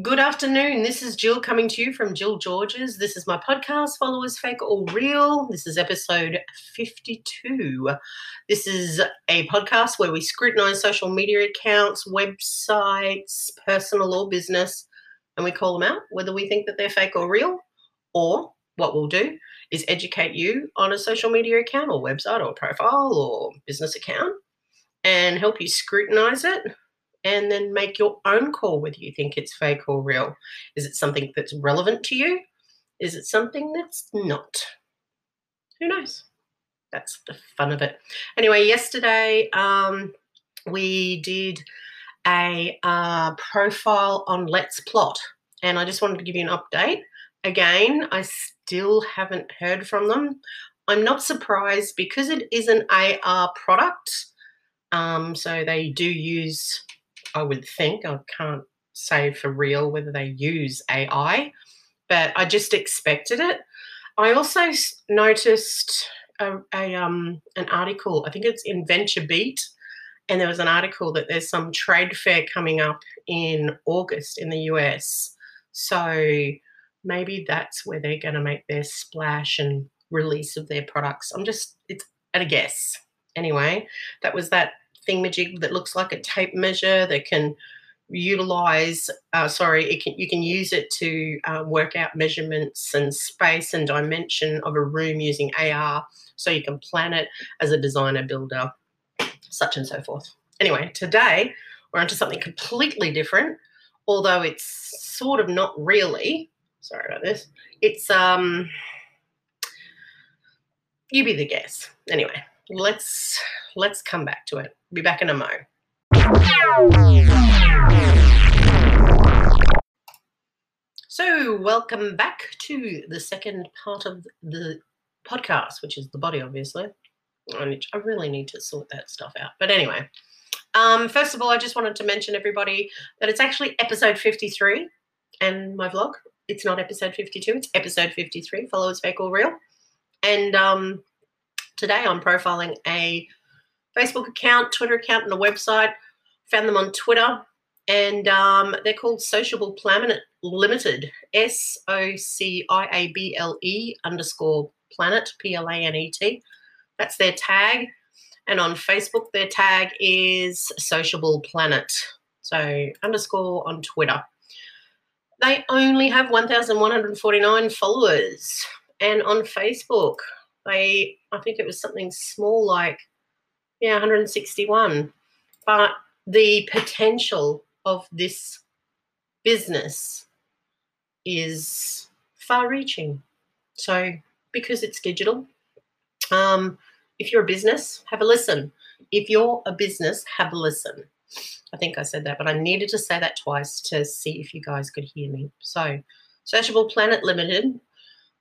Good afternoon. This is Jill coming to you from Jill Georges. This is my podcast, Followers Fake or Real. This is episode 52. This is a podcast where we scrutinize social media accounts, websites, personal or business, and we call them out whether we think that they're fake or real. Or what we'll do is educate you on a social media account or website or profile or business account and help you scrutinize it and then make your own call whether you think it's fake or real. Is it something that's relevant to you? Is it something that's not? Who knows? That's the fun of it. Anyway, yesterday um, we did a uh, profile on Let's Plot, and I just wanted to give you an update. Again, I still haven't heard from them. I'm not surprised because it is an AR product. Um, so they do use I would think. I can't say for real whether they use AI, but I just expected it. I also noticed a, a um an article. I think it's in Venture Beat, and there was an article that there's some trade fair coming up in August in the US. So maybe that's where they're going to make their splash and release of their products. I'm just it's at a guess. Anyway, that was that thingamajig that looks like a tape measure that can utilize uh, sorry it can, you can use it to uh, work out measurements and space and dimension of a room using ar so you can plan it as a designer builder such and so forth. Anyway today we're onto something completely different although it's sort of not really sorry about this it's um you be the guess. Anyway let's let's come back to it. Be back in a mo. So, welcome back to the second part of the podcast, which is the body, obviously. I, really need to sort that stuff out. But anyway, um, first of all, I just wanted to mention everybody that it's actually episode 53 and my vlog. It's not episode 52, it's episode 53, Followers Fake or Real. And um, today I'm profiling a Facebook account, Twitter account, and a website. Found them on Twitter, and um, they're called Sociable Planet Limited. S O C I A B L E underscore Planet P L A N E T. That's their tag. And on Facebook, their tag is Sociable Planet. So underscore on Twitter. They only have 1,149 followers. And on Facebook, they, I think it was something small like yeah, 161. But the potential of this business is far reaching. So, because it's digital, um, if you're a business, have a listen. If you're a business, have a listen. I think I said that, but I needed to say that twice to see if you guys could hear me. So, Sociable Planet Limited,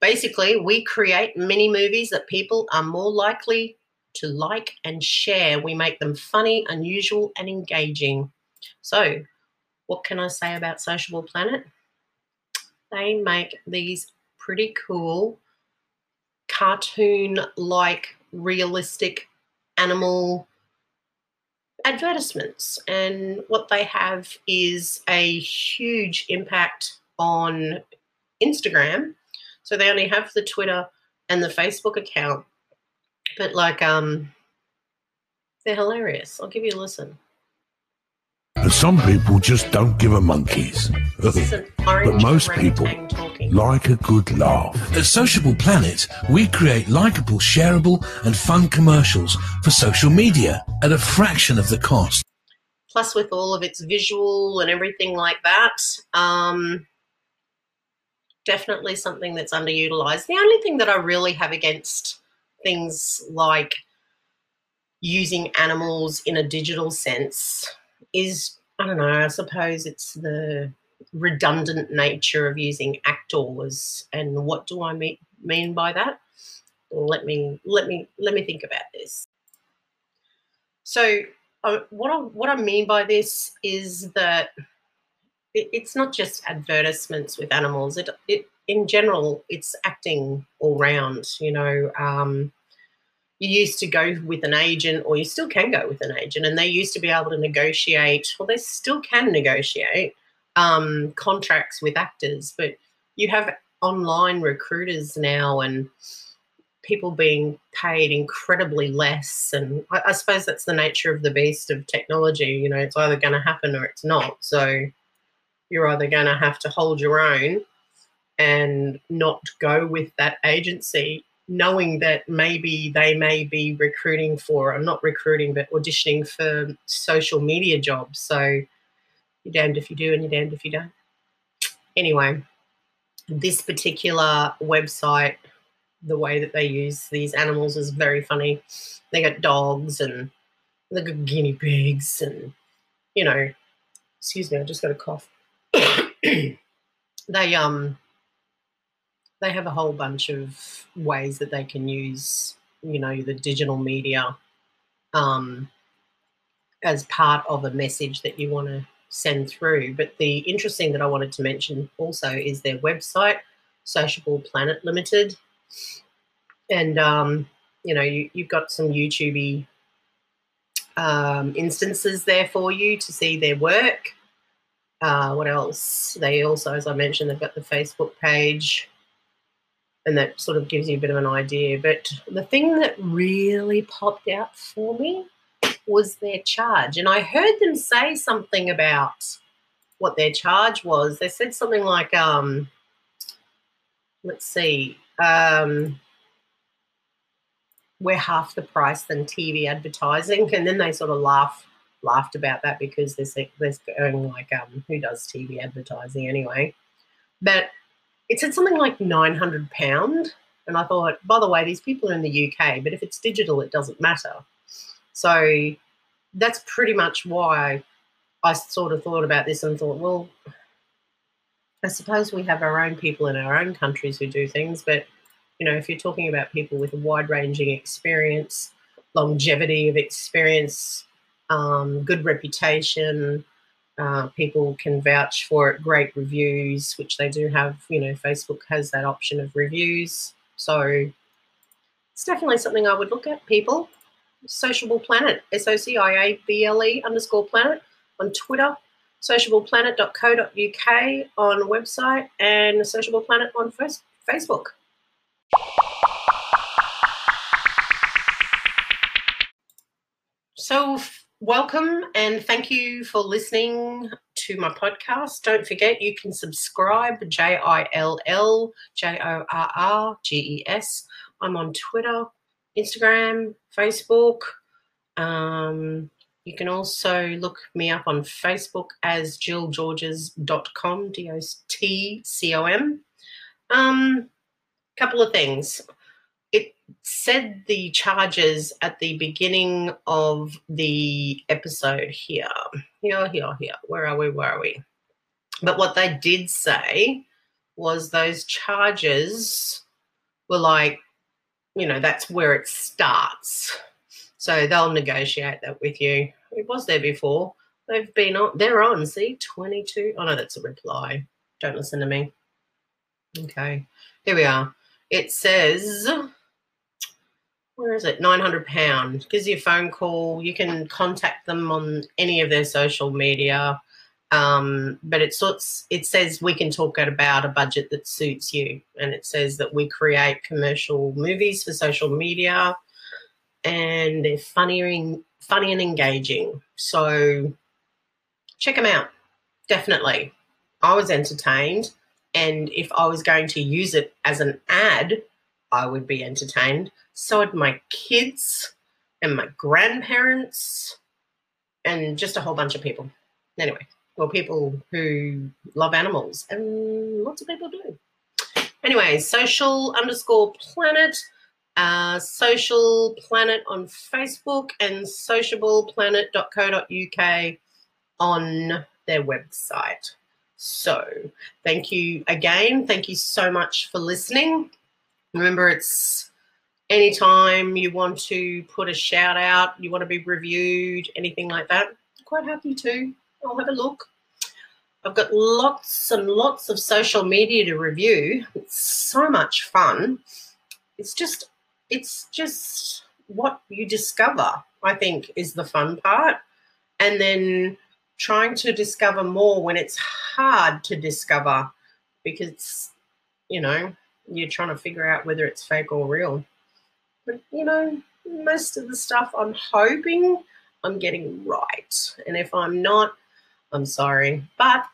basically, we create mini movies that people are more likely to like and share. We make them funny, unusual, and engaging. So, what can I say about Sociable Planet? They make these pretty cool, cartoon like, realistic animal advertisements. And what they have is a huge impact on Instagram. So they only have the Twitter and the Facebook account, but like um they're hilarious. I'll give you a listen. Some people just don't give a monkeys. but most people like a good laugh. At Sociable Planet, we create likable, shareable, and fun commercials for social media at a fraction of the cost. Plus, with all of its visual and everything like that, um, definitely something that's underutilized. The only thing that I really have against things like using animals in a digital sense is I don't know, I suppose it's the redundant nature of using actors and what do I mean mean by that? Let me let me let me think about this. So uh, what I what I mean by this is that it, it's not just advertisements with animals. It it in general, it's acting all round. You know, um, you used to go with an agent, or you still can go with an agent, and they used to be able to negotiate, or they still can negotiate um, contracts with actors, but you have online recruiters now and people being paid incredibly less. And I, I suppose that's the nature of the beast of technology. You know, it's either going to happen or it's not. So you're either going to have to hold your own and not go with that agency, knowing that maybe they may be recruiting for, I'm not recruiting, but auditioning for social media jobs. So you're damned if you do and you're damned if you don't. Anyway, this particular website the way that they use these animals is very funny. They got dogs and they got guinea pigs and you know, excuse me, I just got a cough. they um they have a whole bunch of ways that they can use, you know, the digital media um as part of a message that you want to send through. But the interesting that I wanted to mention also is their website, Sociable Planet Limited and um, you know you, you've got some YouTubey um, instances there for you to see their work. Uh, what else? They also, as I mentioned, they've got the Facebook page, and that sort of gives you a bit of an idea. But the thing that really popped out for me was their charge, and I heard them say something about what their charge was. They said something like, um, "Let's see." Um, we're half the price than TV advertising. And then they sort of laugh laughed about that because they're, they're going like, um, who does TV advertising anyway? But it said something like nine hundred pound, and I thought, by the way, these people are in the UK, but if it's digital, it doesn't matter. So that's pretty much why I sort of thought about this and thought, well, I suppose we have our own people in our own countries who do things, but you know, if you're talking about people with a wide ranging experience, longevity of experience, um, good reputation, uh, people can vouch for it, great reviews, which they do have. You know, Facebook has that option of reviews. So it's definitely something I would look at, people. Sociable Planet, S O C I A B L E underscore planet on Twitter, sociableplanet.co.uk on website, and Sociable Planet on Facebook. So, welcome and thank you for listening to my podcast. Don't forget you can subscribe J I L L J O R R G E S. I'm on Twitter, Instagram, Facebook. Um, you can also look me up on Facebook as jillgeorges.com, D O T C O M. Um, couple of things. It said the charges at the beginning of the episode here. Here, here, here. Where are we? Where are we? But what they did say was those charges were like, you know, that's where it starts. So they'll negotiate that with you. It was there before. They've been on, they're on, see, 22. Oh no, that's a reply. Don't listen to me. Okay, here we are it says where is it? Nine hundred pound. Gives you a phone call. You can contact them on any of their social media. Um, but it sorts. It says we can talk about a budget that suits you, and it says that we create commercial movies for social media, and they're funny and funny and engaging. So check them out. Definitely, I was entertained. And if I was going to use it as an ad, I would be entertained. So would my kids and my grandparents and just a whole bunch of people. Anyway, well, people who love animals, and lots of people do. Anyway, social underscore planet, uh, social planet on Facebook, and sociableplanet.co.uk on their website. So, thank you again. Thank you so much for listening. Remember, it's anytime you want to put a shout out, you want to be reviewed, anything like that, quite happy to. I'll have a look. I've got lots and lots of social media to review. It's so much fun. It's just, it's just what you discover, I think, is the fun part. And then trying to discover more when it's hard to discover because, you know, you're trying to figure out whether it's fake or real. But, you know, most of the stuff I'm hoping I'm getting right. And if I'm not, I'm sorry. But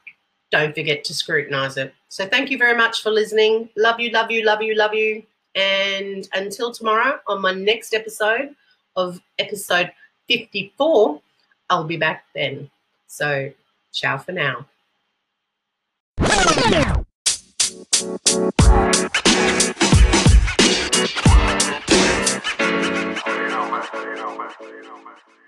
don't forget to scrutinize it. So thank you very much for listening. Love you, love you, love you, love you. And until tomorrow on my next episode of episode 54, I'll be back then. So, ciao for now. Man. You.